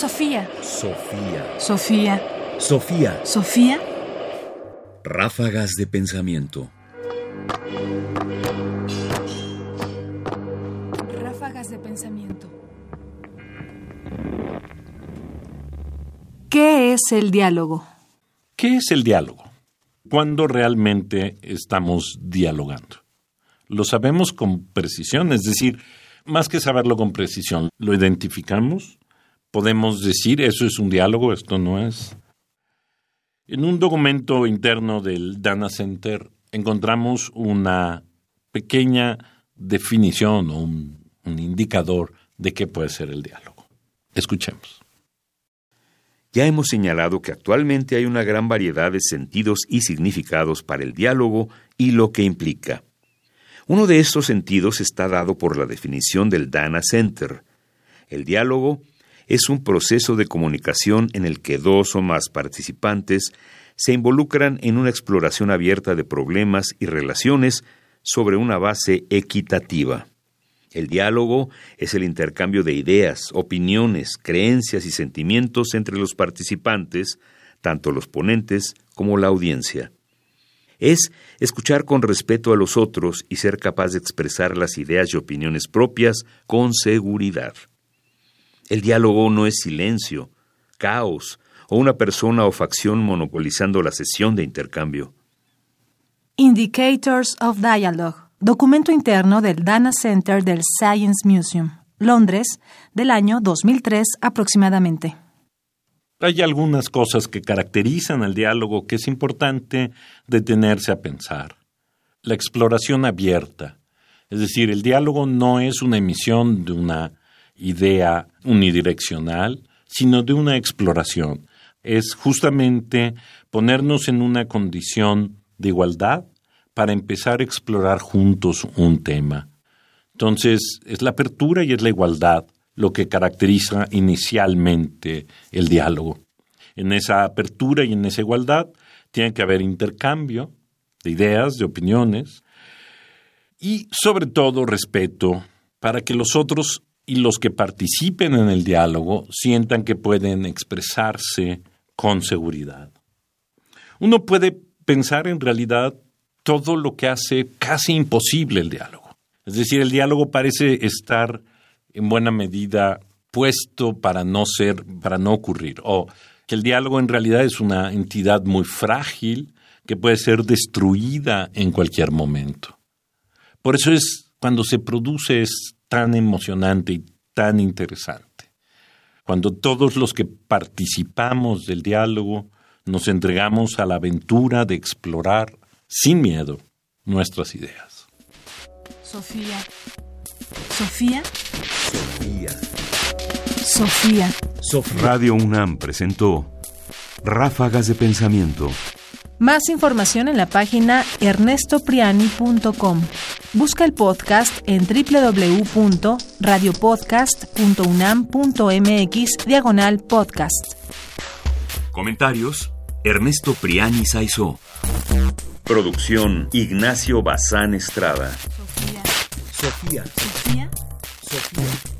Sofía. Sofía. Sofía. Sofía. Sofía. Ráfagas de pensamiento. Ráfagas de pensamiento. ¿Qué es el diálogo? ¿Qué es el diálogo? ¿Cuándo realmente estamos dialogando? Lo sabemos con precisión, es decir, más que saberlo con precisión, lo identificamos, podemos decir eso es un diálogo, esto no es. En un documento interno del Dana Center encontramos una pequeña definición o un, indicador de qué puede ser el diálogo. Escuchemos. Ya hemos señalado que actualmente hay una gran variedad de sentidos y significados para el diálogo y lo que implica. Uno de estos sentidos está dado por la definición del Dana Center. El diálogo es un proceso de comunicación en el que dos o más participantes se involucran en una exploración abierta de problemas y relaciones sobre una base equitativa. El diálogo es el intercambio de ideas, opiniones, creencias y sentimientos entre los participantes, tanto los ponentes como la audiencia. Es escuchar con respeto a los otros y ser capaz de expresar las ideas y opiniones propias con seguridad. El diálogo no es silencio, caos o una persona o facción monopolizando la sesión de intercambio. Indicators of Dialogue, documento interno del Dana Center del Science Museum, Londres, del año 2003 aproximadamente. Hay algunas cosas que caracterizan al diálogo que es importante detenerse a pensar. La exploración abierta, es decir, el diálogo no es una emisión de una idea unidireccional, sino de una exploración. Es justamente ponernos en una condición de igualdad para empezar a explorar juntos un tema. Entonces, es la apertura y es la igualdad lo que caracteriza inicialmente el diálogo. En esa apertura y en esa igualdad tiene que haber intercambio de ideas, de opiniones y sobre todo respeto para que los otros y los que participen en el diálogo sientan que pueden expresarse con seguridad. Uno puede pensar en realidad todo lo que hace casi imposible el diálogo. Es decir, el diálogo parece estar en buena medida puesto para no ser, para no ocurrir, o que el diálogo en realidad es una entidad muy frágil que puede ser destruida en cualquier momento. Por eso es cuando se produce tan emocionante y tan interesante. Cuando todos los que participamos del diálogo nos entregamos a la aventura de explorar sin miedo nuestras ideas. Sofía. Sofía. Sofía. Sofía. Radio UNAM presentó Ráfagas de Pensamiento. Más información en la página ernestopriani.com. Busca el podcast en www.radiopodcast.unam.mx diagonal podcast. Comentarios: Ernesto Priani Saizó. Producción: Ignacio Bazán Estrada. Sofía. Sofía. Sofía. Sofía.